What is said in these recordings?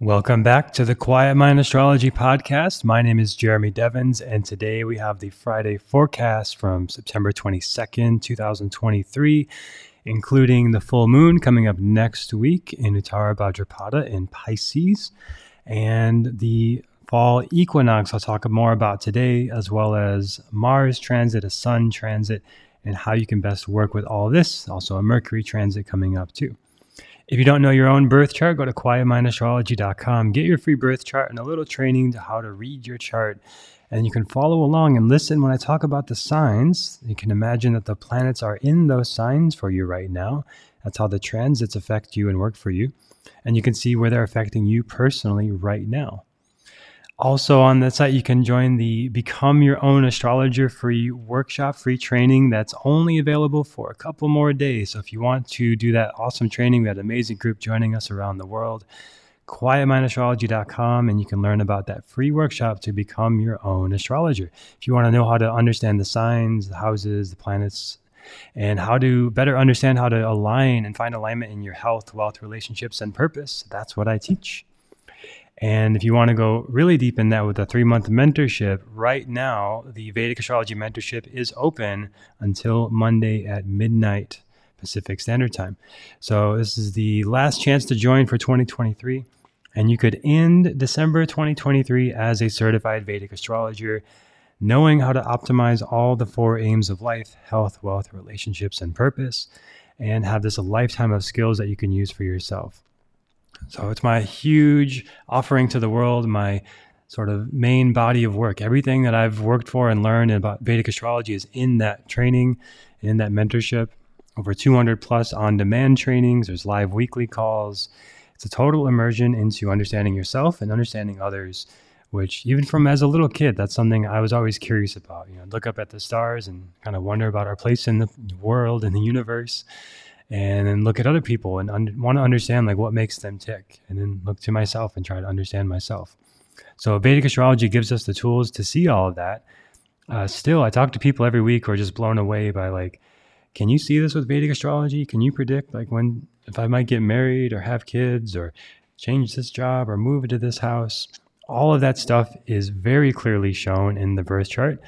Welcome back to the Quiet Mind Astrology Podcast. My name is Jeremy Devens, and today we have the Friday forecast from September 22nd, 2023, including the full moon coming up next week in Uttara Bhadrapada in Pisces, and the fall equinox I'll talk more about today, as well as Mars transit, a Sun transit, and how you can best work with all this. Also, a Mercury transit coming up too. If you don't know your own birth chart, go to quietmindastrology.com. Get your free birth chart and a little training to how to read your chart. And you can follow along and listen when I talk about the signs. You can imagine that the planets are in those signs for you right now. That's how the transits affect you and work for you. And you can see where they're affecting you personally right now. Also, on that site, you can join the Become Your Own Astrologer free workshop, free training that's only available for a couple more days. So, if you want to do that awesome training, we had an amazing group joining us around the world. QuietMindAstrology.com, and you can learn about that free workshop to become your own astrologer. If you want to know how to understand the signs, the houses, the planets, and how to better understand how to align and find alignment in your health, wealth, relationships, and purpose, that's what I teach. And if you want to go really deep in that with a three month mentorship, right now, the Vedic Astrology Mentorship is open until Monday at midnight Pacific Standard Time. So, this is the last chance to join for 2023. And you could end December 2023 as a certified Vedic astrologer, knowing how to optimize all the four aims of life health, wealth, relationships, and purpose, and have this lifetime of skills that you can use for yourself. So it's my huge offering to the world, my sort of main body of work. Everything that I've worked for and learned about Vedic astrology is in that training, in that mentorship. Over 200 plus on demand trainings, there's live weekly calls. It's a total immersion into understanding yourself and understanding others, which even from as a little kid, that's something I was always curious about. You know, look up at the stars and kind of wonder about our place in the world and the universe and then look at other people and un- want to understand like what makes them tick and then look to myself and try to understand myself. So vedic astrology gives us the tools to see all of that. Uh, still i talk to people every week who are just blown away by like can you see this with vedic astrology? Can you predict like when if i might get married or have kids or change this job or move into this house? All of that stuff is very clearly shown in the birth chart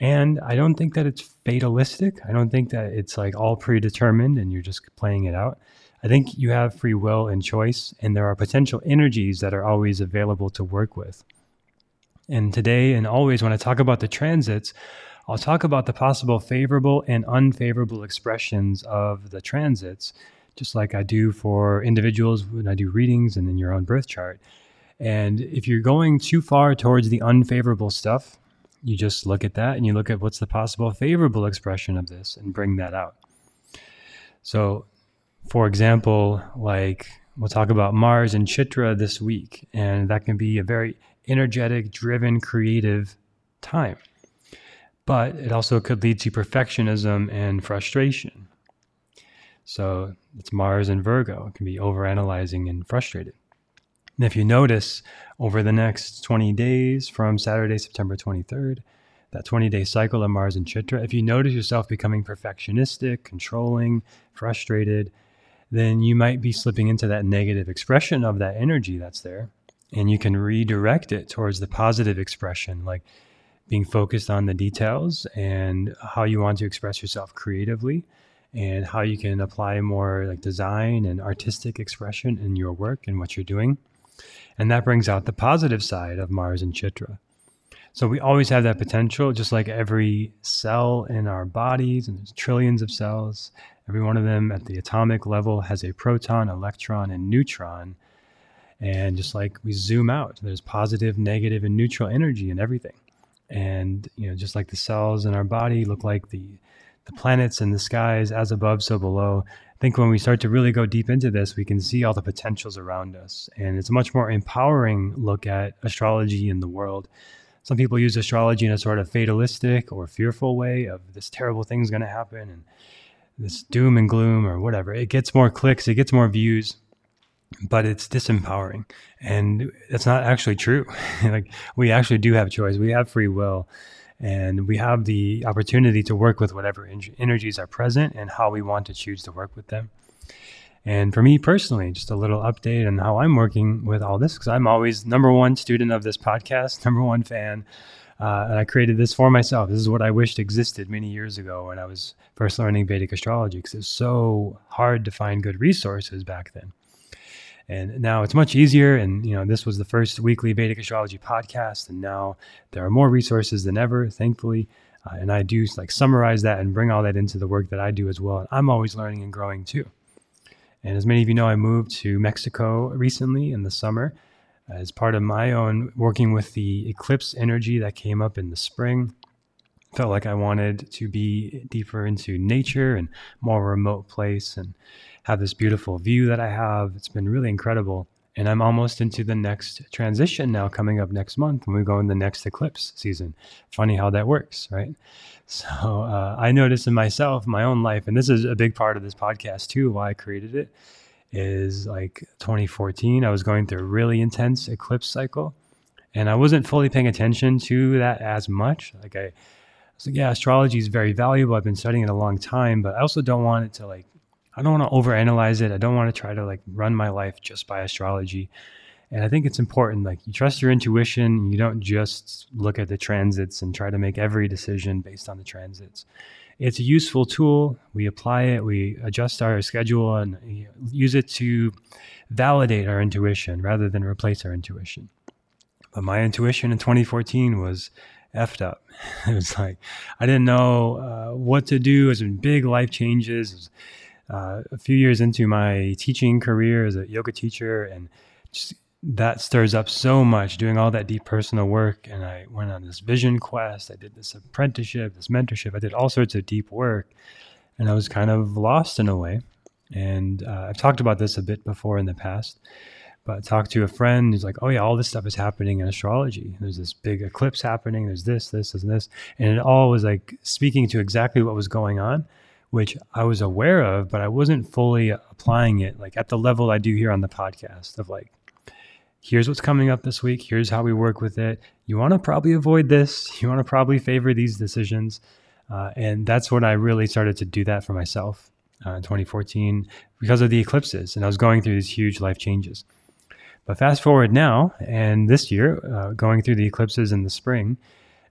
and I don't think that it's fatalistic. I don't think that it's like all predetermined and you're just playing it out. I think you have free will and choice, and there are potential energies that are always available to work with. And today and always, when I talk about the transits, I'll talk about the possible favorable and unfavorable expressions of the transits, just like I do for individuals when I do readings and in your own birth chart. And if you're going too far towards the unfavorable stuff, you just look at that and you look at what's the possible favorable expression of this and bring that out. So, for example, like we'll talk about Mars and Chitra this week, and that can be a very energetic, driven, creative time. But it also could lead to perfectionism and frustration. So, it's Mars and Virgo. It can be overanalyzing and frustrated. And if you notice over the next 20 days from Saturday, September 23rd, that 20 day cycle of Mars and Chitra, if you notice yourself becoming perfectionistic, controlling, frustrated, then you might be slipping into that negative expression of that energy that's there. And you can redirect it towards the positive expression, like being focused on the details and how you want to express yourself creatively and how you can apply more like design and artistic expression in your work and what you're doing. And that brings out the positive side of Mars and Chitra. So we always have that potential, just like every cell in our bodies, and there's trillions of cells. Every one of them at the atomic level has a proton, electron, and neutron. And just like we zoom out, there's positive, negative, and neutral energy in everything. And you know, just like the cells in our body look like the the planets and the skies, as above, so below. Think when we start to really go deep into this, we can see all the potentials around us. And it's a much more empowering look at astrology in the world. Some people use astrology in a sort of fatalistic or fearful way of this terrible thing's going to happen and this doom and gloom or whatever. It gets more clicks, it gets more views, but it's disempowering. And that's not actually true. like we actually do have choice. We have free will and we have the opportunity to work with whatever energies are present and how we want to choose to work with them. And for me personally, just a little update on how I'm working with all this, because I'm always number one student of this podcast, number one fan. Uh, and I created this for myself. This is what I wished existed many years ago when I was first learning Vedic astrology, because it's so hard to find good resources back then. And now it's much easier. And, you know, this was the first weekly Vedic astrology podcast. And now there are more resources than ever, thankfully. Uh, and I do like summarize that and bring all that into the work that I do as well. And I'm always learning and growing too. And as many of you know, I moved to Mexico recently in the summer as part of my own working with the eclipse energy that came up in the spring. Felt like I wanted to be deeper into nature and more remote place and have this beautiful view that I have. It's been really incredible. And I'm almost into the next transition now, coming up next month when we go in the next eclipse season. Funny how that works, right? So uh, I noticed in myself, my own life, and this is a big part of this podcast too, why I created it, is like 2014. I was going through a really intense eclipse cycle, and I wasn't fully paying attention to that as much. Like I, I was like, yeah, astrology is very valuable. I've been studying it a long time, but I also don't want it to like I don't want to overanalyze it. I don't want to try to like run my life just by astrology. And I think it's important, like you trust your intuition. You don't just look at the transits and try to make every decision based on the transits. It's a useful tool. We apply it, we adjust our schedule and use it to validate our intuition rather than replace our intuition. But my intuition in 2014 was effed up. It was like I didn't know uh, what to do. It was big life changes uh, a few years into my teaching career as a yoga teacher, and just that stirs up so much doing all that deep personal work. And I went on this vision quest. I did this apprenticeship, this mentorship. I did all sorts of deep work, and I was kind of lost in a way. And uh, I've talked about this a bit before in the past, but I talked to a friend who's like, "Oh yeah, all this stuff is happening in astrology. There's this big eclipse happening. There's this, this, and this," and it all was like speaking to exactly what was going on which I was aware of, but I wasn't fully applying it like at the level I do here on the podcast of like, here's what's coming up this week. Here's how we work with it. You want to probably avoid this. You want to probably favor these decisions. Uh, and that's when I really started to do that for myself uh, in 2014 because of the eclipses. And I was going through these huge life changes. But fast forward now, and this year, uh, going through the eclipses in the spring,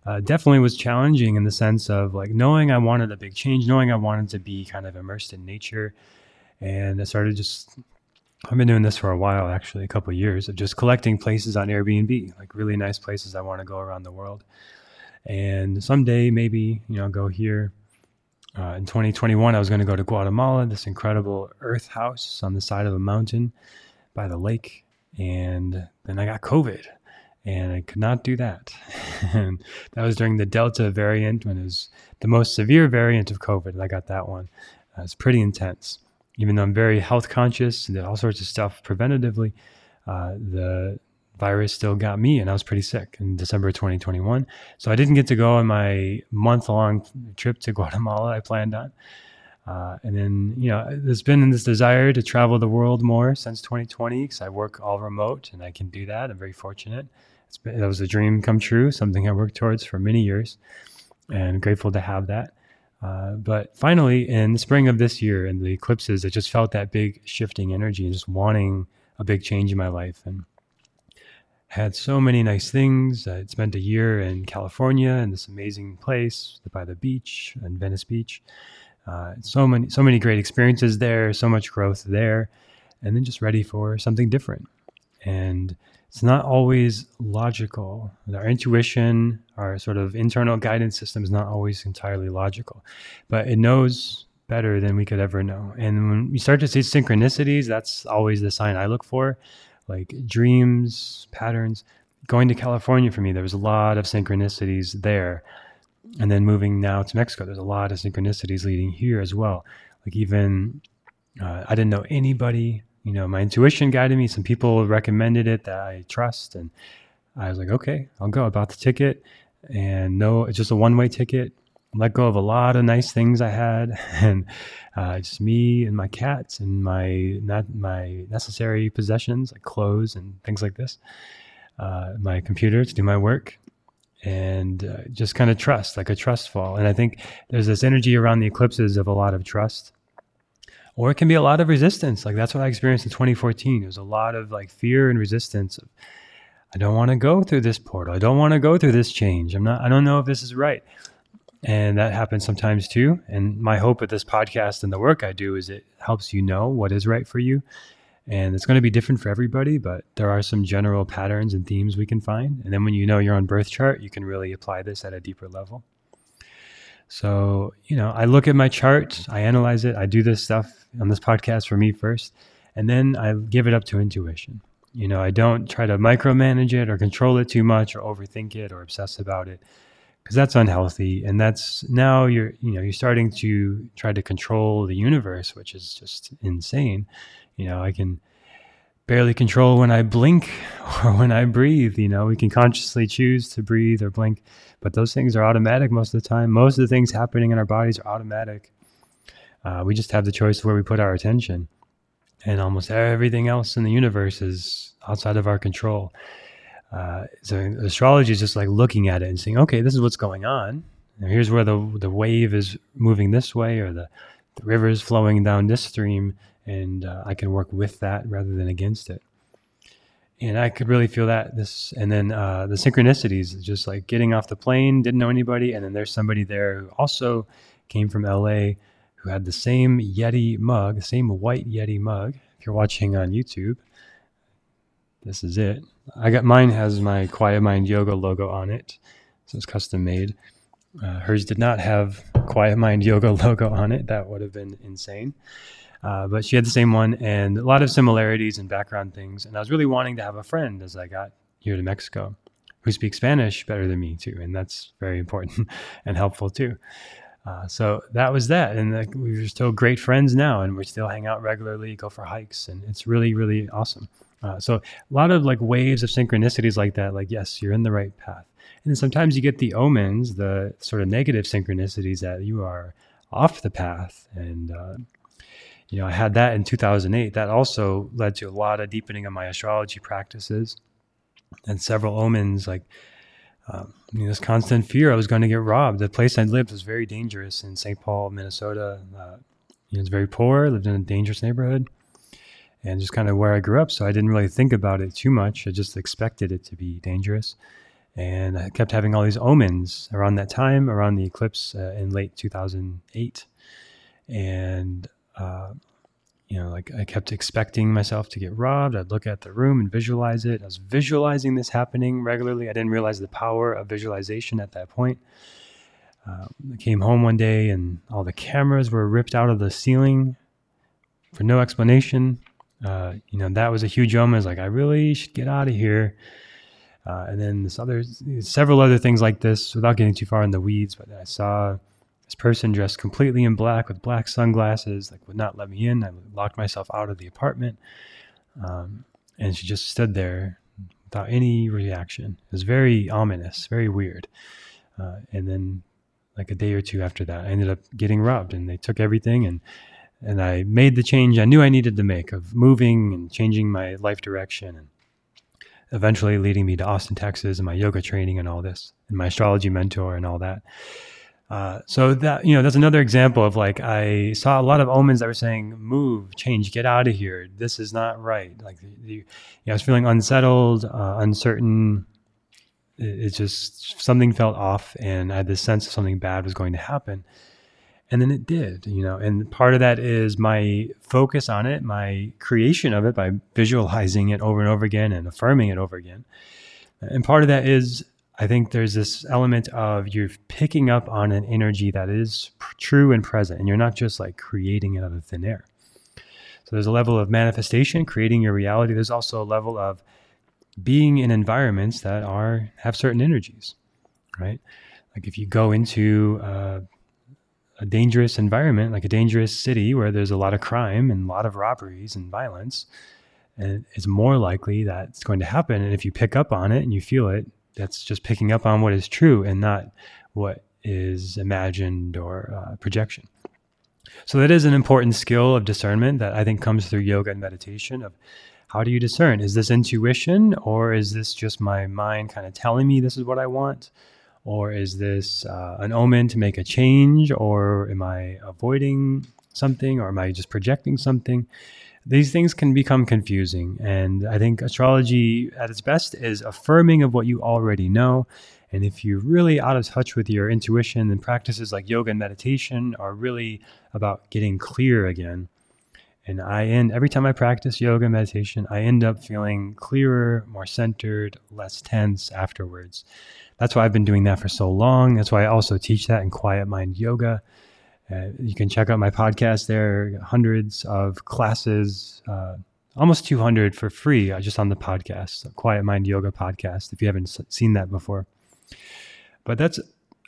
uh, definitely was challenging in the sense of like knowing I wanted a big change, knowing I wanted to be kind of immersed in nature. And I started just, I've been doing this for a while, actually, a couple of years of just collecting places on Airbnb, like really nice places I want to go around the world. And someday, maybe, you know, go here. Uh, in 2021, I was going to go to Guatemala, this incredible earth house on the side of a mountain by the lake. And then I got COVID and I could not do that. and that was during the Delta variant when it was the most severe variant of COVID. I got that one. Uh, it's pretty intense. Even though I'm very health conscious and did all sorts of stuff preventatively, uh, the virus still got me and I was pretty sick in December 2021. So I didn't get to go on my month long trip to Guatemala I planned on. Uh, and then, you know, there's been this desire to travel the world more since 2020 because I work all remote and I can do that. I'm very fortunate. Been, that was a dream come true, something I worked towards for many years, and grateful to have that. Uh, but finally, in the spring of this year, in the eclipses, I just felt that big shifting energy and just wanting a big change in my life. And had so many nice things. I spent a year in California in this amazing place by the beach in Venice Beach. Uh, so many, so many great experiences there. So much growth there, and then just ready for something different. And it's not always logical. Our intuition, our sort of internal guidance system is not always entirely logical, but it knows better than we could ever know. And when we start to see synchronicities, that's always the sign I look for, like dreams, patterns. Going to California for me, there was a lot of synchronicities there. And then moving now to Mexico, there's a lot of synchronicities leading here as well. Like even uh, I didn't know anybody you know, my intuition guided me. Some people recommended it that I trust, and I was like, okay, I'll go. I bought the ticket, and no, it's just a one way ticket. Let go of a lot of nice things I had, and uh, just me and my cats and my not my necessary possessions like clothes and things like this. Uh, my computer to do my work, and uh, just kind of trust, like a trust fall. And I think there's this energy around the eclipses of a lot of trust or it can be a lot of resistance. Like that's what I experienced in 2014. It was a lot of like fear and resistance. I don't want to go through this portal. I don't want to go through this change. I'm not. I don't know if this is right. And that happens sometimes too. And my hope with this podcast and the work I do is it helps you know what is right for you. And it's going to be different for everybody, but there are some general patterns and themes we can find. And then when you know your own birth chart, you can really apply this at a deeper level. So, you know, I look at my chart, I analyze it, I do this stuff on this podcast for me first, and then I give it up to intuition. You know, I don't try to micromanage it or control it too much or overthink it or obsess about it because that's unhealthy and that's now you're you know you're starting to try to control the universe which is just insane you know i can barely control when i blink or when i breathe you know? We can consciously choose to breathe or blink but those things are automatic most of the time. Most of the things happening in our bodies are automatic. Uh, we just have the choice of where we put our attention. And almost everything else in the universe is outside of our control. Uh, so astrology is just like looking at it and saying, okay, this is what's going on. Now here's where the the wave is moving this way, or the, the river is flowing down this stream, and uh, I can work with that rather than against it. And I could really feel that this, and then uh, the synchronicities, just like getting off the plane, didn't know anybody, and then there's somebody there who also came from LA, who had the same Yeti mug, the same white Yeti mug. If you're watching on YouTube, this is it. I got mine has my Quiet Mind Yoga logo on it, so it's custom made. Uh, hers did not have Quiet Mind Yoga logo on it. That would have been insane. Uh, but she had the same one and a lot of similarities and background things. And I was really wanting to have a friend as I got here to Mexico who speaks Spanish better than me too, and that's very important and helpful too. Uh, so that was that, and like, we're still great friends now, and we still hang out regularly, go for hikes, and it's really, really awesome. Uh, so a lot of like waves of synchronicities like that. Like yes, you're in the right path. And then sometimes you get the omens, the sort of negative synchronicities that you are off the path. And uh, you know, I had that in 2008. That also led to a lot of deepening of my astrology practices and several omens like. Um, you know, this constant fear I was going to get robbed. The place I lived was very dangerous in St. Paul, Minnesota. Uh, you know, very poor. Lived in a dangerous neighborhood and just kind of where I grew up. So I didn't really think about it too much. I just expected it to be dangerous. And I kept having all these omens around that time, around the eclipse uh, in late 2008. And, uh, you know, like I kept expecting myself to get robbed. I'd look at the room and visualize it. I was visualizing this happening regularly. I didn't realize the power of visualization at that point. Uh, I came home one day and all the cameras were ripped out of the ceiling for no explanation uh, you know, that was a huge moment. It's like, I really should get out of here. Uh, and then this other, several other things like this without getting too far in the weeds. But I saw this person dressed completely in black with black sunglasses, like would not let me in. I locked myself out of the apartment. Um, and she just stood there without any reaction. It was very ominous, very weird. Uh, and then, like a day or two after that, I ended up getting robbed, and they took everything and and I made the change I knew I needed to make of moving and changing my life direction and eventually leading me to Austin, Texas and my yoga training and all this and my astrology mentor and all that. Uh, so that you know that's another example of like I saw a lot of omens that were saying move, change, get out of here. This is not right. Like the, the, you know, I was feeling unsettled, uh, uncertain. It, it just something felt off, and I had this sense of something bad was going to happen and then it did you know and part of that is my focus on it my creation of it by visualizing it over and over again and affirming it over again and part of that is i think there's this element of you're picking up on an energy that is true and present and you're not just like creating it out of thin air. So there's a level of manifestation creating your reality. There's also a level of being in environments that are have certain energies right? Like if you go into uh, a dangerous environment, like a dangerous city where there's a lot of crime and a lot of robberies and violence, and it's more likely that it's going to happen. And if you pick up on it and you feel it, that's just picking up on what is true and not what is imagined or uh, projection. So that is an important skill of discernment that I think comes through yoga and meditation. Of how do you discern? Is this intuition or is this just my mind kind of telling me this is what I want? Or is this uh, an omen to make a change? Or am I avoiding something or am I just projecting something? These things can become confusing. And I think astrology at its best is affirming of what you already know. And if you're really out of touch with your intuition, then practices like yoga and meditation are really about getting clear again. And I end every time I practice yoga and meditation, I end up feeling clearer, more centered, less tense afterwards. That's why I've been doing that for so long. That's why I also teach that in Quiet Mind Yoga. Uh, you can check out my podcast there, hundreds of classes, uh, almost 200 for free uh, just on the podcast, Quiet Mind Yoga podcast, if you haven't seen that before. But that's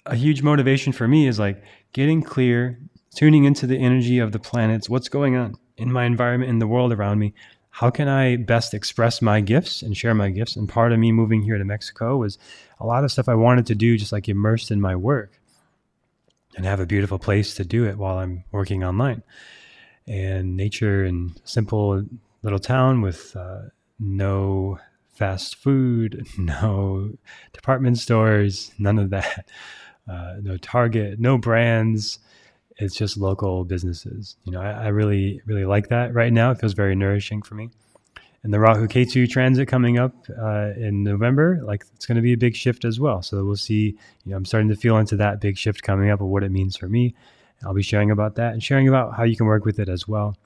a huge motivation for me is like getting clear, tuning into the energy of the planets, what's going on in my environment, in the world around me. How can I best express my gifts and share my gifts? And part of me moving here to Mexico was a lot of stuff I wanted to do, just like immersed in my work and have a beautiful place to do it while I'm working online. And nature and simple little town with uh, no fast food, no department stores, none of that. Uh, no Target, no brands. It's just local businesses. You know, I, I, really, really like that right now. It feels very nourishing for me. And the Rahu Ketu transit coming up uh, in November, like it's going to be a big shift as well. So we'll see. You know, I'm starting to feel into that big shift coming up of what it means for me. I'll be sharing about that and sharing about how you can work with it as well.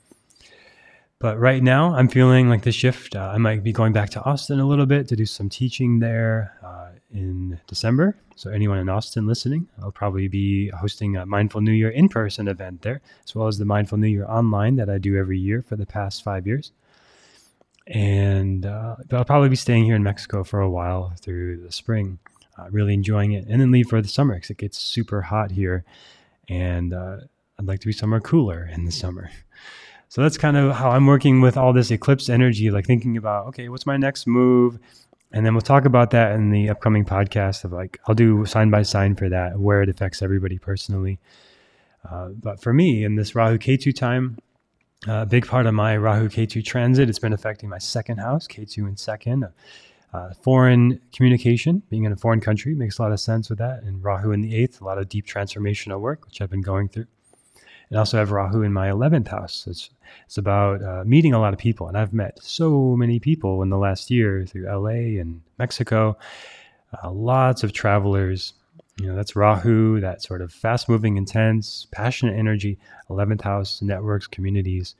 But right now, I'm feeling like the shift. Uh, I might be going back to Austin a little bit to do some teaching there uh, in December. So, anyone in Austin listening, I'll probably be hosting a Mindful New Year in person event there, as well as the Mindful New Year online that I do every year for the past five years. And uh, I'll probably be staying here in Mexico for a while through the spring, uh, really enjoying it, and then leave for the summer because it gets super hot here. And uh, I'd like to be somewhere cooler in the summer. So that's kind of how I'm working with all this eclipse energy, like thinking about, okay, what's my next move? And then we'll talk about that in the upcoming podcast of like, I'll do sign by sign for that, where it affects everybody personally. Uh, but for me, in this Rahu Ketu time, a big part of my Rahu Ketu transit, it's been affecting my second house, Ketu in second. Uh, foreign communication, being in a foreign country makes a lot of sense with that. And Rahu in the eighth, a lot of deep transformational work, which I've been going through and also have Rahu in my 11th house. It's, it's about uh, meeting a lot of people. And I've met so many people in the last year through LA and Mexico, uh, lots of travelers. You know, that's Rahu, that sort of fast moving, intense, passionate energy, 11th house, networks, communities.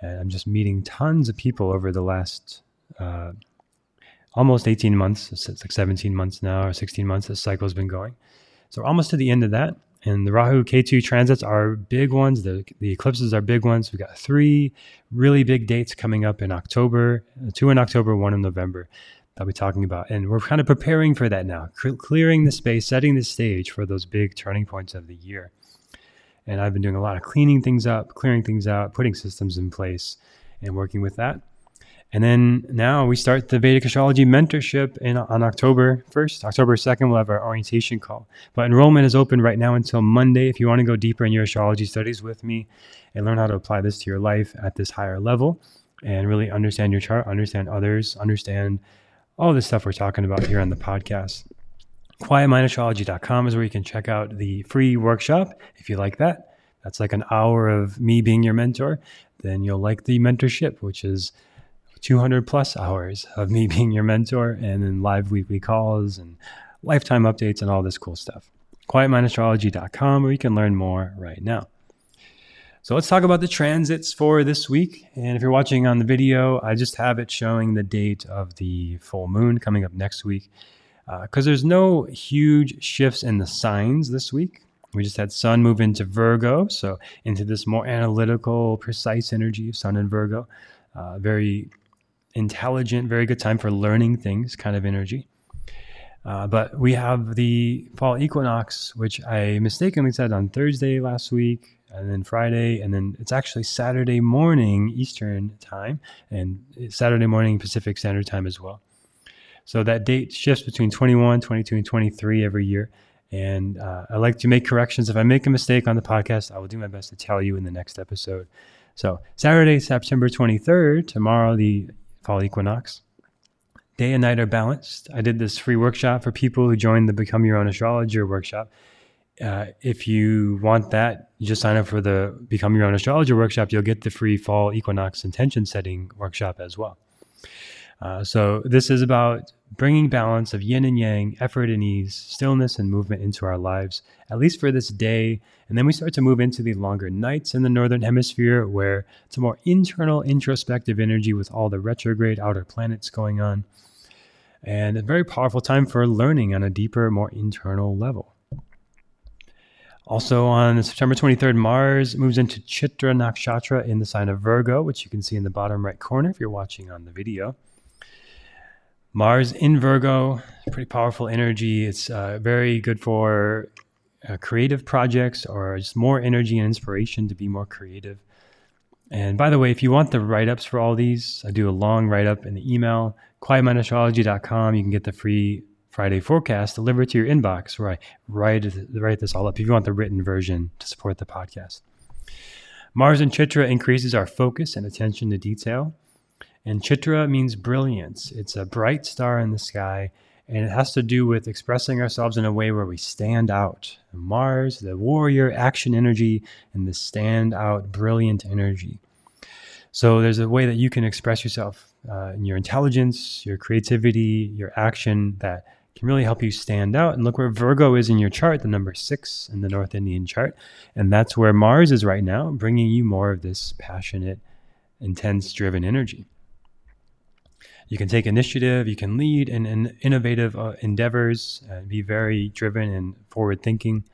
And I'm just meeting tons of people over the last uh, almost 18 months. It's like 17 months now or 16 months this cycle's been going. So almost to the end of that. And the Rahu Ketu transits are big ones. The, the eclipses are big ones. We've got three really big dates coming up in October, uh, two in October, one in November. I'll be talking about. And we're kind of preparing for that now, clearing the space, setting the stage for those big turning points of the year. And I've been doing a lot of cleaning things up, clearing things out, putting systems in place, and working with that. And then now we start the Vedic Astrology Mentorship in, on October 1st. October 2nd, we'll have our orientation call. But enrollment is open right now until Monday. If you want to go deeper in your astrology studies with me and learn how to apply this to your life at this higher level and really understand your chart, understand others, understand all this stuff we're talking about here on the podcast. QuietMindAstrology.com is where you can check out the free workshop if you like that. That's like an hour of me being your mentor. Then you'll like the mentorship, which is 200 plus hours of me being your mentor and then live weekly calls and lifetime updates and all this cool stuff. QuietMindAstrology.com where you can learn more right now. So let's talk about the transits for this week. And if you're watching on the video, I just have it showing the date of the full moon coming up next week. Because uh, there's no huge shifts in the signs this week. We just had Sun move into Virgo, so into this more analytical, precise energy of Sun and Virgo. Uh, very intelligent, very good time for learning things kind of energy. Uh, but we have the fall equinox, which I mistakenly said on Thursday last week, and then Friday, and then it's actually Saturday morning Eastern time, and Saturday morning Pacific Standard Time as well. So that date shifts between 21, 22, and 23 every year. And uh, I like to make corrections. If I make a mistake on the podcast, I will do my best to tell you in the next episode. So Saturday, September 23rd, tomorrow, the fall equinox. Day and night are balanced. I did this free workshop for people who joined the Become Your Own Astrologer workshop. Uh, if you want that, you just sign up for the Become Your Own Astrologer workshop, you'll get the free fall equinox intention setting workshop as well. Uh, so, this is about bringing balance of yin and yang, effort and ease, stillness and movement into our lives, at least for this day. And then we start to move into the longer nights in the Northern Hemisphere, where it's a more internal, introspective energy with all the retrograde outer planets going on. And a very powerful time for learning on a deeper, more internal level. Also on September 23rd, Mars moves into Chitra Nakshatra in the sign of Virgo, which you can see in the bottom right corner if you're watching on the video. Mars in Virgo, pretty powerful energy. It's uh, very good for uh, creative projects or just more energy and inspiration to be more creative. And by the way, if you want the write ups for all these, I do a long write up in the email, quietmindastrology.com. You can get the free Friday forecast delivered to your inbox where I write, write this all up if you want the written version to support the podcast. Mars in Chitra increases our focus and attention to detail. And Chitra means brilliance. It's a bright star in the sky, and it has to do with expressing ourselves in a way where we stand out. Mars, the warrior action energy, and the stand out brilliant energy. So there's a way that you can express yourself uh, in your intelligence, your creativity, your action that can really help you stand out. And look where Virgo is in your chart, the number six in the North Indian chart. And that's where Mars is right now, bringing you more of this passionate, intense, driven energy. You can take initiative, you can lead in, in innovative uh, endeavors, uh, be very driven and forward thinking.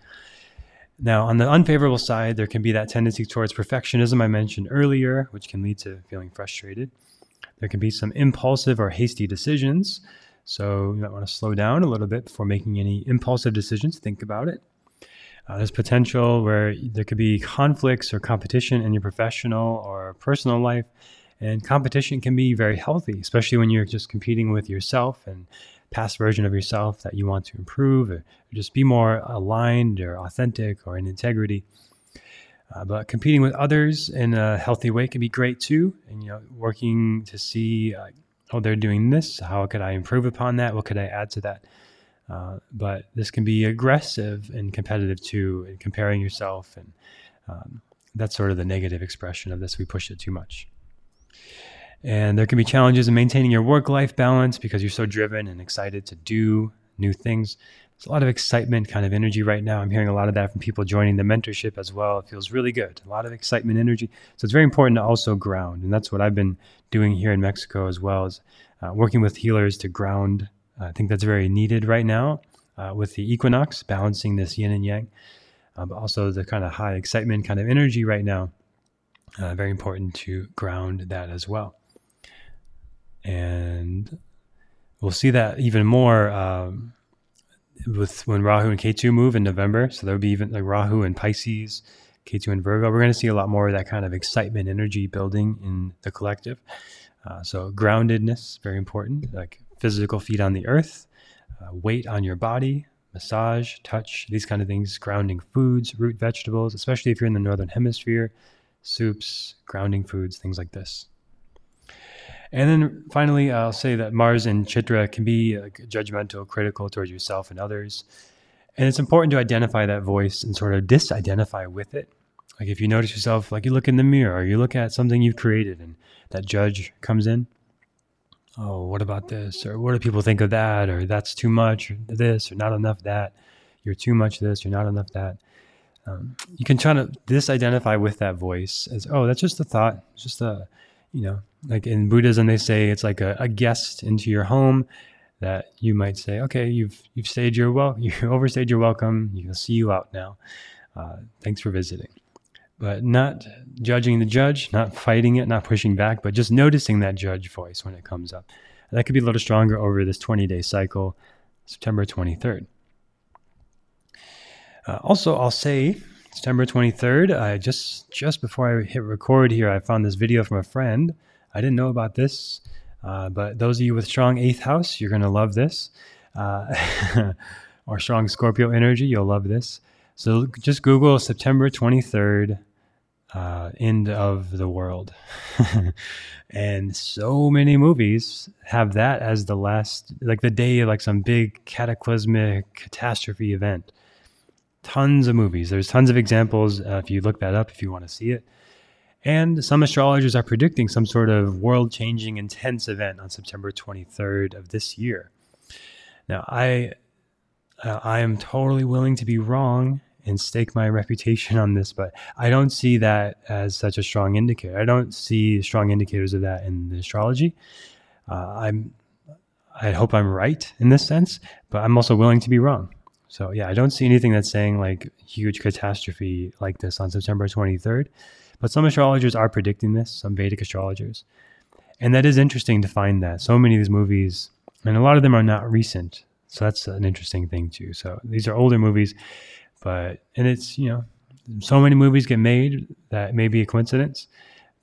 Now, on the unfavorable side, there can be that tendency towards perfectionism I mentioned earlier, which can lead to feeling frustrated. There can be some impulsive or hasty decisions so you might want to slow down a little bit before making any impulsive decisions. Think about it. Uh, there's potential where there could be conflicts or competition in your professional or personal life. And competition can be very healthy, especially when you're just competing with yourself and past version of yourself that you want to improve or just be more aligned or authentic or in integrity. Uh, but competing with others in a healthy way can be great too. And, you know, working to see uh, oh, they're doing this. How could I improve upon that? What could I add to that? Uh, but this can be aggressive and competitive too, and comparing yourself. And um, that's sort of the negative expression of this. We push it too much. And there can be challenges in maintaining your work life balance because you're so driven and excited to do new things. There's a lot of excitement, kind of energy right now. I'm hearing a lot of that from people joining the mentorship as well. It feels really good. A lot of excitement, energy. So it's very important to also ground. And that's what I've been doing here in Mexico as well as uh, working with healers to ground. I think that's very needed right now uh, with the equinox, balancing this yin and yang, uh, but also the kind of high excitement kind of energy right now. Uh, very important to ground that as well. And we'll see that even more um, with when Rahu and Ketu move in November. So there'll be even like Rahu and Pisces, Ketu and Virgo. We're going to see a lot more of that kind of excitement, energy building in the collective. Uh, so groundedness, very important, like physical feet on the earth, uh, weight on your body, massage, touch, these kind of things, grounding foods, root vegetables, especially if you're in the northern hemisphere, soups, grounding foods, things like this. And then finally, I'll say that Mars and Chitra can be like, judgmental, critical towards yourself and others. And it's important to identify that voice and sort of disidentify with it. Like if you notice yourself, like you look in the mirror or you look at something you've created and that judge comes in. Oh, what about this? Or what do people think of that? Or that's too much, or this, or not enough that. You're too much this, you're not enough that. Um, you can try to disidentify with that voice as, oh, that's just a thought. It's just a, you know, like in Buddhism, they say it's like a, a guest into your home that you might say, okay, you've you've stayed your well, you overstayed your welcome. You'll see you out now. Uh, thanks for visiting. But not judging the judge, not fighting it, not pushing back, but just noticing that judge voice when it comes up. And that could be a little stronger over this 20 day cycle, September 23rd. Uh, also, I'll say September 23rd, I just just before I hit record here, I found this video from a friend. I didn't know about this, uh, but those of you with strong eighth house, you're going to love this. Uh, or strong Scorpio energy, you'll love this. So just Google September 23rd, uh, end of the world. and so many movies have that as the last, like the day of like some big cataclysmic catastrophe event tons of movies. There's tons of examples uh, if you look that up if you want to see it. And some astrologers are predicting some sort of world changing intense event on September 23rd of this year. Now, I, uh, I am totally willing to be wrong and stake my reputation on this, but I don't see that as such a strong indicator. I don't see strong indicators of that in the astrology. Uh, I'm, I hope I'm right in this sense, but I'm also willing to be wrong. So yeah, I don't see anything that's saying like huge catastrophe like this on September 23rd. But some astrologers are predicting this, some Vedic astrologers. And that is interesting to find that. So many of these movies, and a lot of them are not recent. So that's an interesting thing too. So these are older movies, but, and it's, you know, so many movies get made that may be a coincidence,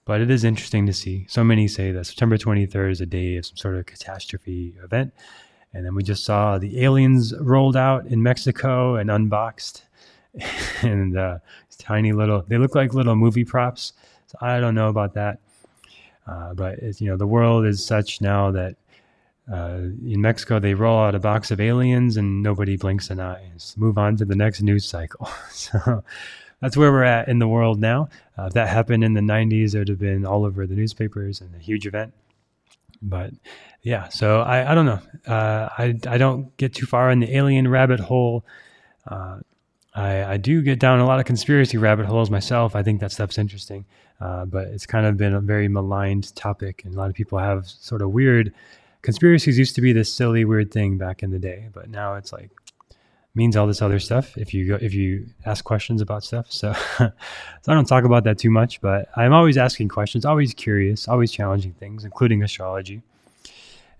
but it is interesting to see. So many say that September 23rd is a day of some sort of catastrophe event. And then we just saw the aliens rolled out in Mexico and unboxed. and uh, tiny little, they look like little movie props. So I don't know about that. Uh, but you know, the world is such now that uh, in Mexico they roll out a box of aliens and nobody blinks an eye. Move on to the next news cycle. so that's where we're at in the world now. Uh, if that happened in the 90s, it would have been all over the newspapers and a huge event. But yeah, so I, I don't know. Uh, I, I don't get too far in the alien rabbit hole. Uh, I, I do get down a lot of conspiracy rabbit holes myself. I think that stuff's interesting, uh, but it's kind of been a very maligned topic, and a lot of people have sort of weird conspiracies. Used to be this silly, weird thing back in the day, but now it's like means all this other stuff if you go if you ask questions about stuff. So, so I don't talk about that too much, but I'm always asking questions, always curious, always challenging things, including astrology.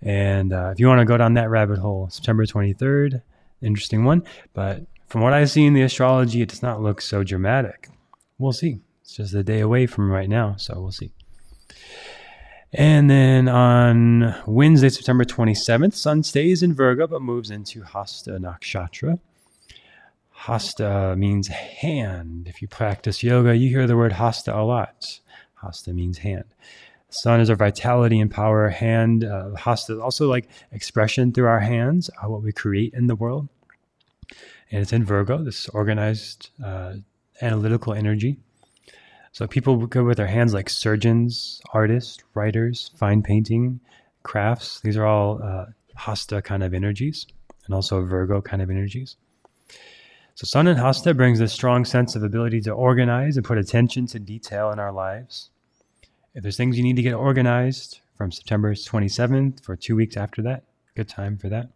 And uh, if you want to go down that rabbit hole, September 23rd, interesting one, but from what I see in the astrology, it does not look so dramatic. We'll see. It's just a day away from right now, so we'll see. And then on Wednesday, September 27th, Sun stays in Virgo but moves into Hasta Nakshatra. Hasta means hand. If you practice yoga, you hear the word hasta a lot. Hasta means hand. Sun is our vitality and power. Hand, uh, hasta, also like expression through our hands, uh, what we create in the world and it's in Virgo, this organized, uh, analytical energy. So people go with their hands like surgeons, artists, writers, fine painting, crafts. These are all uh, Hasta kind of energies and also Virgo kind of energies. So Sun and Hasta brings a strong sense of ability to organize and put attention to detail in our lives. If there's things you need to get organized from September 27th for two weeks after that, good time for that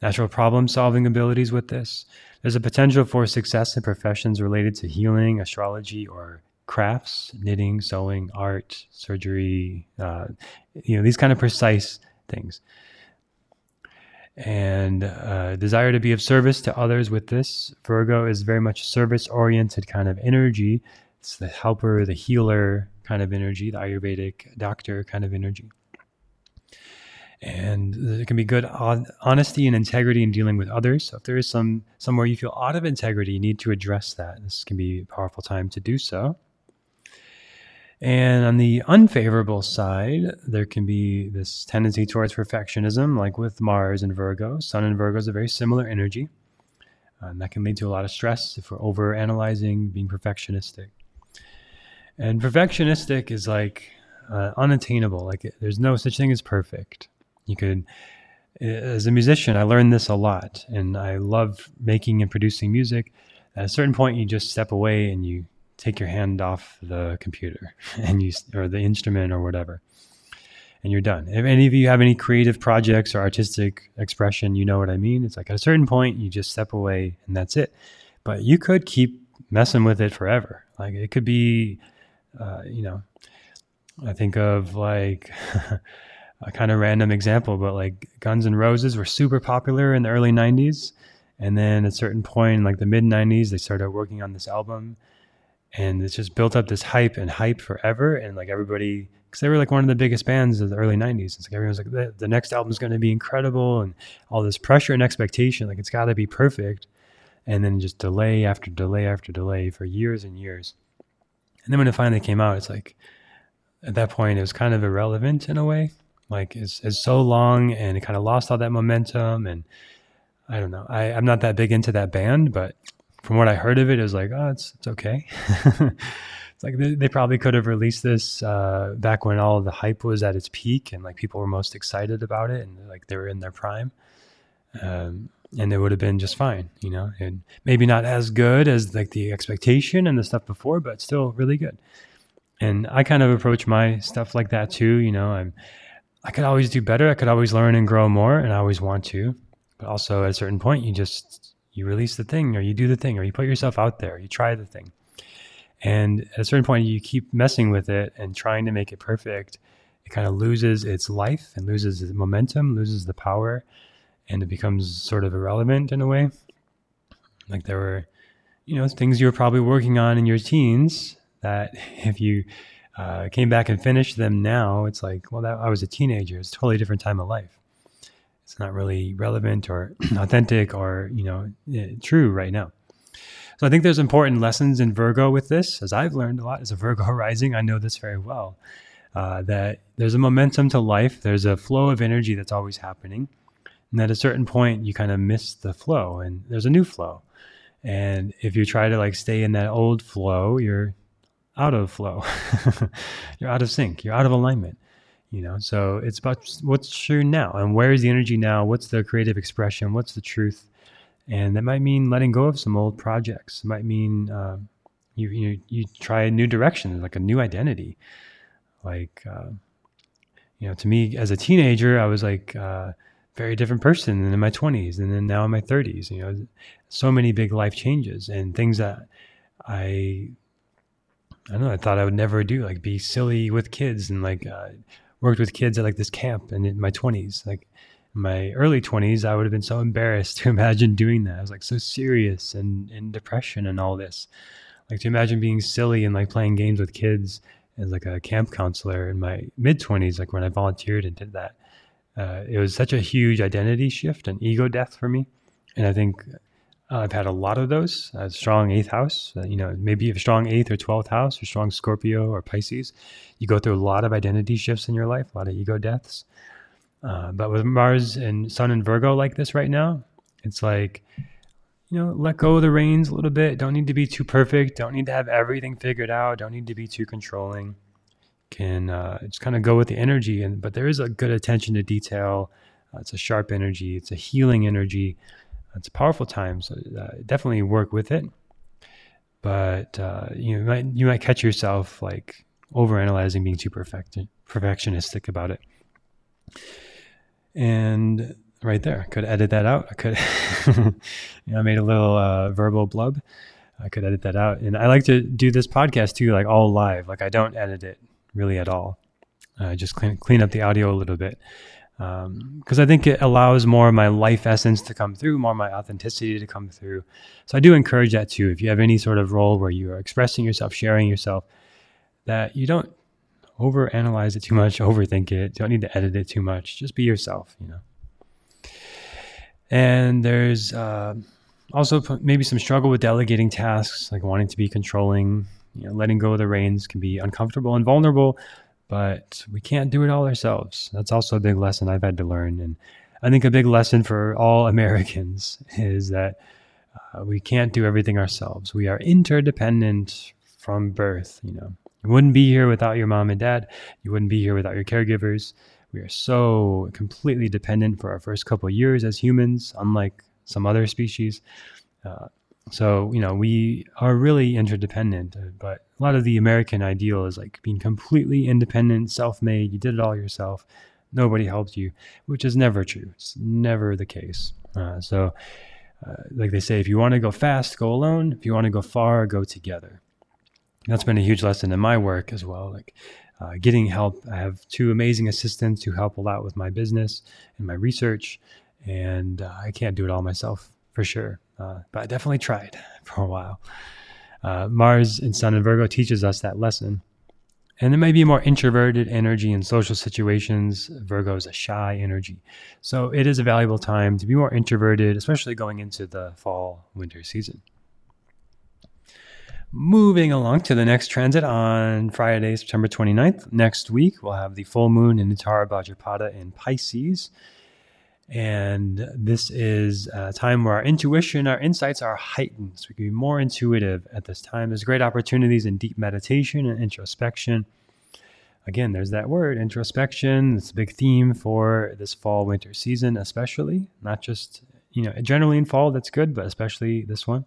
natural problem solving abilities with this. There's a potential for success in professions related to healing, astrology, or crafts, knitting, sewing, art, surgery, uh, you know, these kind of precise things. And uh, desire to be of service to others with this. Virgo is very much a service oriented kind of energy. It's the helper, the healer kind of energy, the Ayurvedic doctor kind of energy and there can be good honesty and integrity in dealing with others. So if there is some somewhere you feel out of integrity, you need to address that. This can be a powerful time to do so. And on the unfavorable side, there can be this tendency towards perfectionism, like with Mars and Virgo. Sun and Virgo is a very similar energy. And that can lead to a lot of stress if we're over analyzing, being perfectionistic. And perfectionistic is like uh, unattainable. Like there's no such thing as perfect. You could, as a musician, I learned this a lot, and I love making and producing music. At a certain point, you just step away and you take your hand off the computer and you or the instrument or whatever, and you're done. If any of you have any creative projects or artistic expression, you know what I mean. It's like at a certain point, you just step away and that's it. But you could keep messing with it forever. Like it could be, uh, you know, I think of like. a kind of random example, but like Guns and Roses were super popular in the early 90s. And then at a certain point, like the mid 90s, they started working on this album. And it's just built up this hype and hype forever. And like everybody, because they were like one of the biggest bands of the early 90s. It's like everyone's like, the, the next album's going to be incredible. And all this pressure and expectation, like it's got to be perfect. And then just delay after delay after delay for years and years. And then when it finally came out, it's like, at that point, it was kind of irrelevant in a way like it's, is so long and it kind of lost all that momentum and I don't know. I, I'm not that big into that band, but from what I heard of it, it was like, oh, it's, it's okay. it's like they, they, probably could have released this uh, back when all the hype was at its peak and like people were most excited about it and like they were in their prime. Um, and it would have been just fine, you know, and maybe not as good as like the expectation and the stuff before, but still really good. And I kind of approach my stuff like that too. You know, I'm, I could always do better. I could always learn and grow more, and I always want to. But also, at a certain point, you just you release the thing, or you do the thing, or you put yourself out there. You try the thing, and at a certain point, you keep messing with it and trying to make it perfect. It kind of loses its life and loses its momentum, loses the power, and it becomes sort of irrelevant in a way. Like there were, you know, things you were probably working on in your teens that if you uh, came back and finished them now, it's like, well, that, I was a teenager. It's a totally different time of life. It's not really relevant or authentic or, you know, eh, true right now. So I think there's important lessons in Virgo with this, as I've learned a lot as a Virgo rising. I know this very well. Uh, that there's a momentum to life. There's a flow of energy that's always happening. And at a certain point, you kind of miss the flow and there's a new flow. And if you try to like stay in that old flow, you're out of flow. you're out of sync. You're out of alignment. You know, so it's about what's true now and where is the energy now? What's the creative expression? What's the truth? And that might mean letting go of some old projects. It might mean uh, you, you you try a new direction, like a new identity. Like, uh, you know, to me as a teenager, I was like uh, very different person than in my 20s, and then now in my 30s. You know, so many big life changes and things that I I don't know. I thought I would never do like be silly with kids and like uh, worked with kids at like this camp and in my 20s. Like my early 20s, I would have been so embarrassed to imagine doing that. I was like so serious and in depression and all this. Like to imagine being silly and like playing games with kids as like a camp counselor in my mid 20s, like when I volunteered and did that. Uh, it was such a huge identity shift and ego death for me. And I think uh, I've had a lot of those. A strong eighth house, uh, you know, maybe a strong eighth or 12th house or strong Scorpio or Pisces. You go through a lot of identity shifts in your life, a lot of ego deaths. Uh, but with Mars and Sun and Virgo like this right now, it's like, you know, let go of the reins a little bit. Don't need to be too perfect. Don't need to have everything figured out. Don't need to be too controlling. Can uh, just kind of go with the energy. And but there is a good attention to detail. Uh, it's a sharp energy. It's a healing energy it's a powerful time. So uh, definitely work with it. But uh, you might you might catch yourself like overanalyzing, being too perfect perfectionistic about it. And right there, I could edit that out. I could, you know, I made a little uh, verbal blub. I could edit that out. And I like to do this podcast too, like all live. Like I don't edit it really at all. I just clean clean up the audio a little bit because um, I think it allows more of my life essence to come through, more of my authenticity to come through. So I do encourage that too. If you have any sort of role where you are expressing yourself, sharing yourself, that you don't overanalyze it too much, overthink it. Don't need to edit it too much. Just be yourself, you know. And there's uh, also maybe some struggle with delegating tasks, like wanting to be controlling. You know, letting go of the reins can be uncomfortable and vulnerable but we can't do it all ourselves. That's also a big lesson I've had to learn. And I think a big lesson for all Americans is that uh, we can't do everything ourselves. We are interdependent from birth. You know, you wouldn't be here without your mom and dad. You wouldn't be here without your caregivers. We are so completely dependent for our first couple years as humans, unlike some other species. Uh, so, you know, we are really interdependent, uh, but a lot of the American ideal is like being completely independent, self made. You did it all yourself. Nobody helped you, which is never true. It's never the case. Uh, so, uh, like they say, if you want to go fast, go alone. If you want to go far, go together. That's been a huge lesson in my work as well. Like uh, getting help. I have two amazing assistants who help a lot with my business and my research, and uh, I can't do it all myself for sure. Uh, but I definitely tried for a while. Uh, Mars in Sun and Virgo teaches us that lesson. And there may be more introverted energy in social situations. Virgo is a shy energy. So it is a valuable time to be more introverted, especially going into the fall winter season. Moving along to the next transit on Friday, September 29th. Next week, we'll have the full moon in Uttara Bhadrapada in Pisces. And this is a time where our intuition, our insights are heightened. So we can be more intuitive at this time. There's great opportunities in deep meditation and introspection. Again, there's that word, introspection. It's a big theme for this fall winter season, especially. Not just, you know, generally in fall, that's good, but especially this one.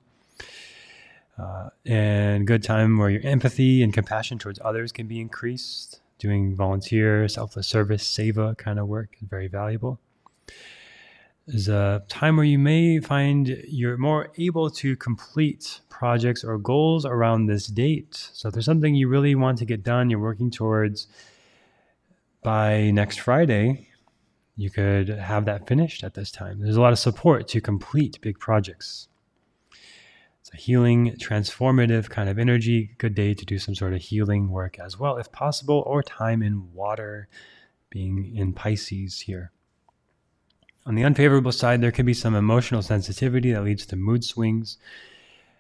Uh, and good time where your empathy and compassion towards others can be increased. Doing volunteer, selfless service, seva kind of work is very valuable is a time where you may find you're more able to complete projects or goals around this date. So if there's something you really want to get done, you're working towards by next Friday, you could have that finished at this time. There's a lot of support to complete big projects. It's a healing, transformative kind of energy. Good day to do some sort of healing work as well, if possible, or time in water, being in Pisces here. On the unfavorable side, there could be some emotional sensitivity that leads to mood swings.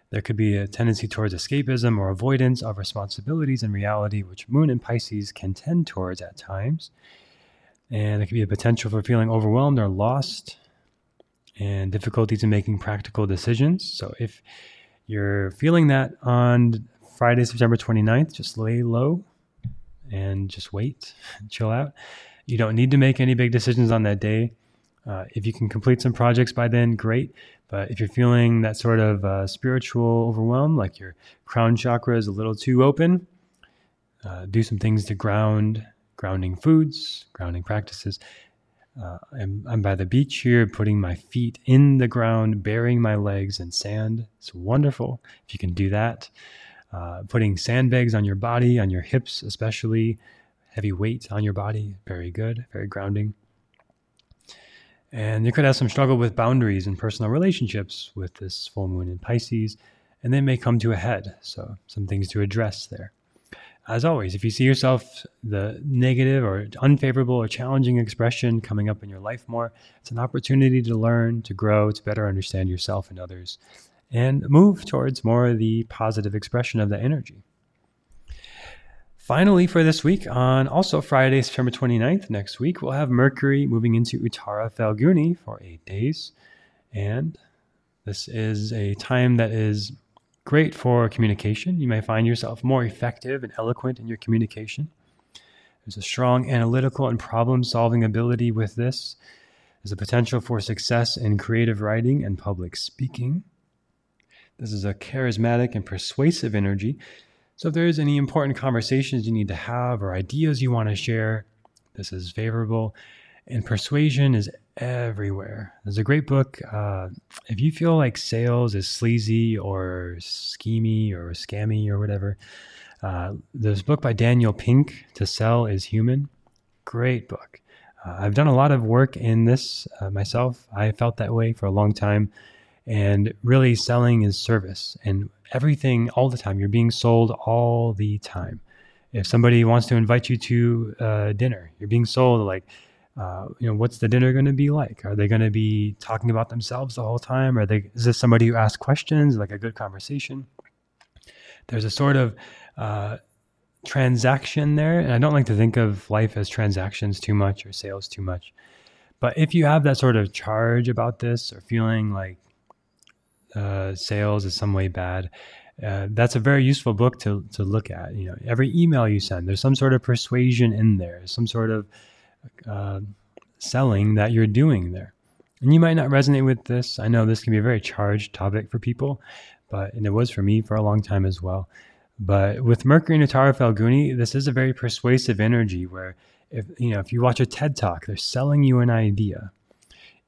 There could be a tendency towards escapism or avoidance of responsibilities and reality, which Moon and Pisces can tend towards at times. And there could be a potential for feeling overwhelmed or lost and difficulties in making practical decisions. So if you're feeling that on Friday, September 29th, just lay low and just wait, chill out. You don't need to make any big decisions on that day. Uh, if you can complete some projects by then, great. But if you're feeling that sort of uh, spiritual overwhelm, like your crown chakra is a little too open, uh, do some things to ground, grounding foods, grounding practices. Uh, I'm, I'm by the beach here, putting my feet in the ground, burying my legs in sand. It's wonderful if you can do that. Uh, putting sandbags on your body, on your hips, especially heavy weight on your body, very good, very grounding. And you could have some struggle with boundaries and personal relationships with this full moon in Pisces, and they may come to a head. So, some things to address there. As always, if you see yourself the negative or unfavorable or challenging expression coming up in your life more, it's an opportunity to learn, to grow, to better understand yourself and others, and move towards more of the positive expression of that energy. Finally, for this week, on also Friday, September 29th, next week, we'll have Mercury moving into Uttara Phalguni for eight days. And this is a time that is great for communication. You may find yourself more effective and eloquent in your communication. There's a strong analytical and problem solving ability with this. There's a potential for success in creative writing and public speaking. This is a charismatic and persuasive energy so if there's any important conversations you need to have or ideas you want to share, this is favorable. And persuasion is everywhere. There's a great book. Uh, if you feel like sales is sleazy or schemy or scammy or whatever, uh, a book by Daniel Pink, To Sell is Human. Great book. Uh, I've done a lot of work in this uh, myself. I felt that way for a long time. And really, selling is service. And everything all the time. You're being sold all the time. If somebody wants to invite you to uh, dinner, you're being sold like, uh, you know, what's the dinner going to be like? Are they going to be talking about themselves the whole time? Are they? Is this somebody who asks questions, like a good conversation? There's a sort of uh, transaction there, and I don't like to think of life as transactions too much or sales too much. But if you have that sort of charge about this, or feeling like uh, sales is some way bad. Uh, that's a very useful book to, to look at. You know, every email you send, there's some sort of persuasion in there, some sort of uh, selling that you're doing there. And you might not resonate with this. I know this can be a very charged topic for people, but and it was for me for a long time as well. But with Mercury and Uttara Phalguni, this is a very persuasive energy where if you know if you watch a TED talk, they're selling you an idea.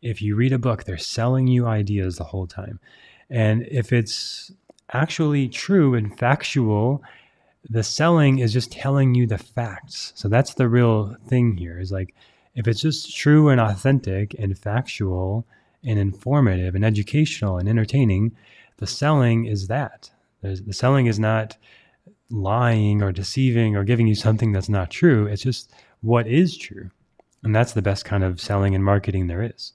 If you read a book, they're selling you ideas the whole time. And if it's actually true and factual, the selling is just telling you the facts. So that's the real thing here is like if it's just true and authentic and factual and informative and educational and entertaining, the selling is that. There's, the selling is not lying or deceiving or giving you something that's not true. It's just what is true. And that's the best kind of selling and marketing there is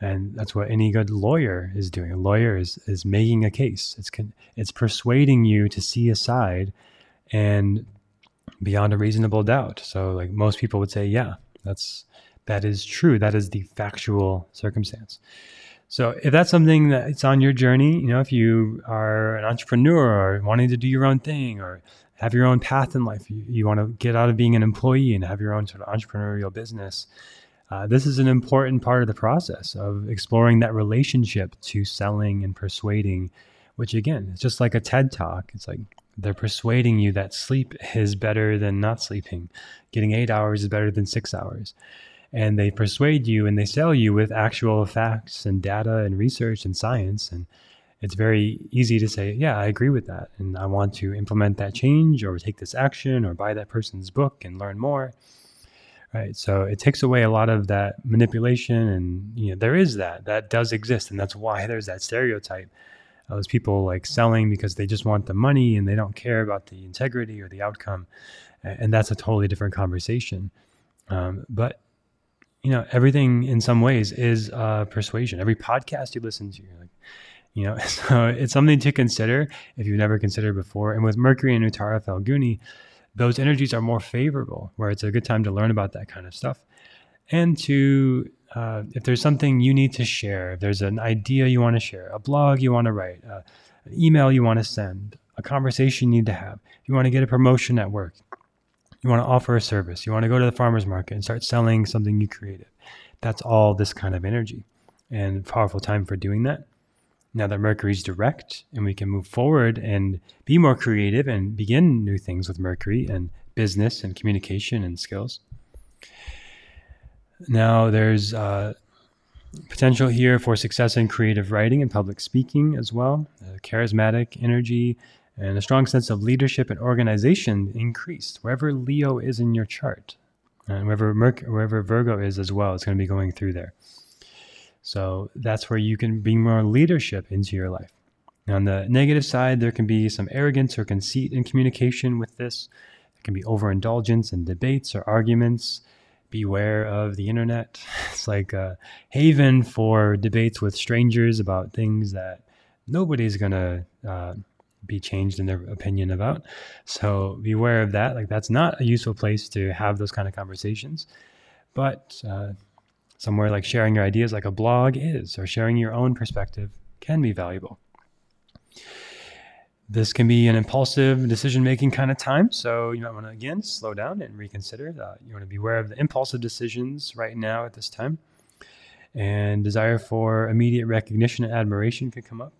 and that's what any good lawyer is doing. A lawyer is is making a case. It's it's persuading you to see a side, and beyond a reasonable doubt. So, like most people would say, yeah, that's that is true. That is the factual circumstance. So if that's something that's on your journey, you know, if you are an entrepreneur or wanting to do your own thing or have your own path in life, you, you want to get out of being an employee and have your own sort of entrepreneurial business. Uh, this is an important part of the process of exploring that relationship to selling and persuading, which again, it's just like a TED talk. It's like they're persuading you that sleep is better than not sleeping. Getting eight hours is better than six hours. And they persuade you and they sell you with actual facts and data and research and science. And it's very easy to say, yeah, I agree with that. And I want to implement that change or take this action or buy that person's book and learn more. Right. So it takes away a lot of that manipulation. And, you know, there is that, that does exist. And that's why there's that stereotype uh, those people like selling because they just want the money and they don't care about the integrity or the outcome. And that's a totally different conversation. Um, but you know, everything in some ways is uh, persuasion. Every podcast you listen to, like, you know, so it's something to consider if you've never considered before. And with Mercury and Uttara Phalguni, those energies are more favorable, where it's a good time to learn about that kind of stuff and to uh, if there's something you need to share, if there's an idea you want to share, a blog you want to write, uh, an email you want to send, a conversation you need to have, if you want to get a promotion at work, you want to offer a service, you want to go to the farmer's market and start selling something you created. That's all this kind of energy and powerful time for doing that. Now that Mercury's direct and we can move forward and be more creative and begin new things with Mercury and business and communication and skills. Now, there's uh, potential here for success in creative writing and public speaking as well. Uh, charismatic energy and a strong sense of leadership and organization increased wherever Leo is in your chart. And wherever, Merc- wherever Virgo is as well, it's going to be going through there. So that's where you can bring more leadership into your life. on the negative side, there can be some arrogance or conceit in communication with this. There can be overindulgence in debates or arguments beware of the internet. It's like a haven for debates with strangers about things that nobody's going to uh, be changed in their opinion about. So beware of that. Like, that's not a useful place to have those kind of conversations. But uh, somewhere like sharing your ideas, like a blog is, or sharing your own perspective, can be valuable. This can be an impulsive decision making kind of time. So you might want to, again, slow down and reconsider. Uh, you want to be aware of the impulsive decisions right now at this time. And desire for immediate recognition and admiration could come up.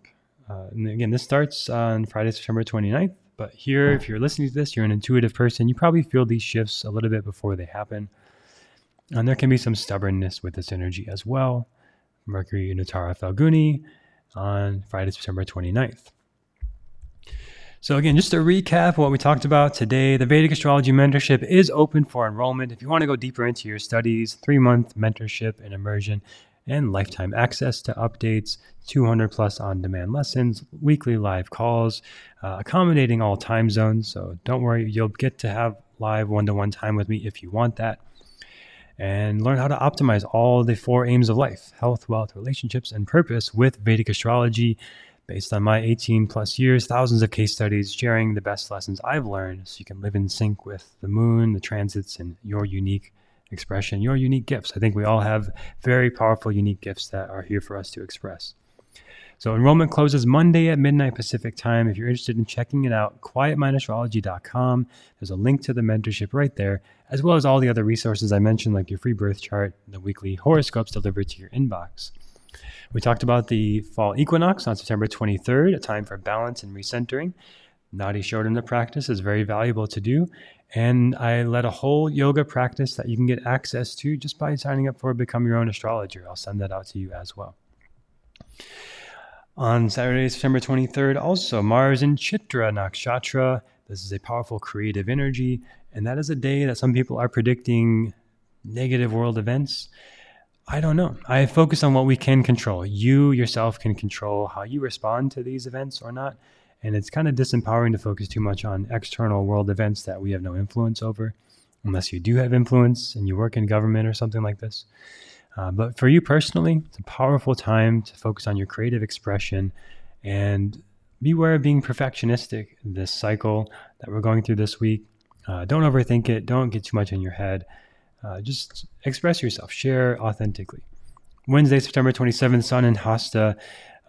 Uh, and again, this starts on Friday, September 29th. But here, if you're listening to this, you're an intuitive person, you probably feel these shifts a little bit before they happen. And there can be some stubbornness with this energy as well. Mercury in Uttara Phalguni on Friday, September 29th. So, again, just to recap what we talked about today, the Vedic Astrology Mentorship is open for enrollment. If you want to go deeper into your studies, three month mentorship and immersion, and lifetime access to updates, 200 plus on demand lessons, weekly live calls, uh, accommodating all time zones. So, don't worry, you'll get to have live one to one time with me if you want that. And learn how to optimize all the four aims of life health, wealth, relationships, and purpose with Vedic astrology based on my 18 plus years, thousands of case studies, sharing the best lessons I've learned so you can live in sync with the moon, the transits, and your unique expression, your unique gifts. I think we all have very powerful, unique gifts that are here for us to express. So enrollment closes Monday at midnight Pacific time. If you're interested in checking it out, quietmindastrology.com. There's a link to the mentorship right there, as well as all the other resources I mentioned, like your free birth chart, the weekly horoscopes delivered to your inbox. We talked about the fall equinox on September 23rd, a time for balance and recentering. Nadi Shodhana practice is very valuable to do. And I led a whole yoga practice that you can get access to just by signing up for Become Your Own Astrologer. I'll send that out to you as well. On Saturday, September 23rd, also Mars in Chitra Nakshatra. This is a powerful creative energy, and that is a day that some people are predicting negative world events. I don't know. I focus on what we can control. You yourself can control how you respond to these events or not. And it's kind of disempowering to focus too much on external world events that we have no influence over, unless you do have influence and you work in government or something like this. Uh, but for you personally, it's a powerful time to focus on your creative expression and beware of being perfectionistic this cycle that we're going through this week. Uh, don't overthink it. Don't get too much in your head. uh, just express yourself, share authentically. Wednesday, September 27th, Sun and Hasta.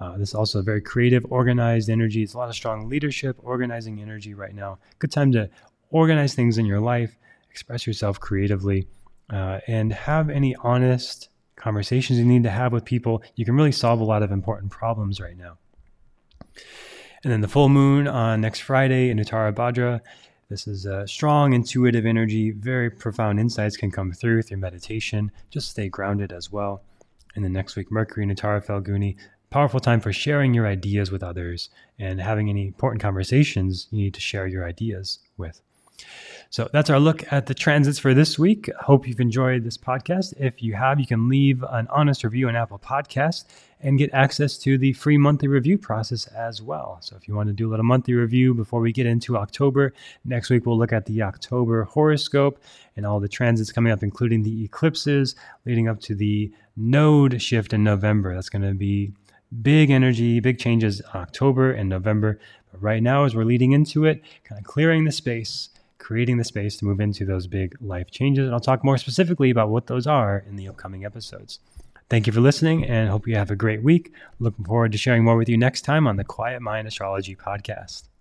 Uh, this is also a very creative, organized energy. It's a lot of strong leadership, organizing energy right now. Good time to organize things in your life, express yourself creatively, uh, and have any honest conversations you need to have with people. You can really solve a lot of important problems right now. And then the full moon on next Friday in Uttara Bhadra. This is a strong, intuitive energy. Very profound insights can come through through meditation. Just stay grounded as well. And then next week, Mercury in Uttara Phalguni. Powerful time for sharing your ideas with others and having any important conversations you need to share your ideas with. So that's our look at the transits for this week. Hope you've enjoyed this podcast. If you have, you can leave an honest review on Apple Podcast and get access to the free monthly review process as well. So if you want to do a little monthly review before we get into October, next week we'll look at the October horoscope and all the transits coming up, including the eclipses leading up to the node shift in November. That's going to be big energy, big changes October and November. But right now, as we're leading into it, kind of clearing the space creating the space to move into those big life changes. And I'll talk more specifically about what those are in the upcoming episodes. Thank you for listening and hope you have a great week. Looking forward to sharing more with you next time on the Quiet Mind Astrology Podcast.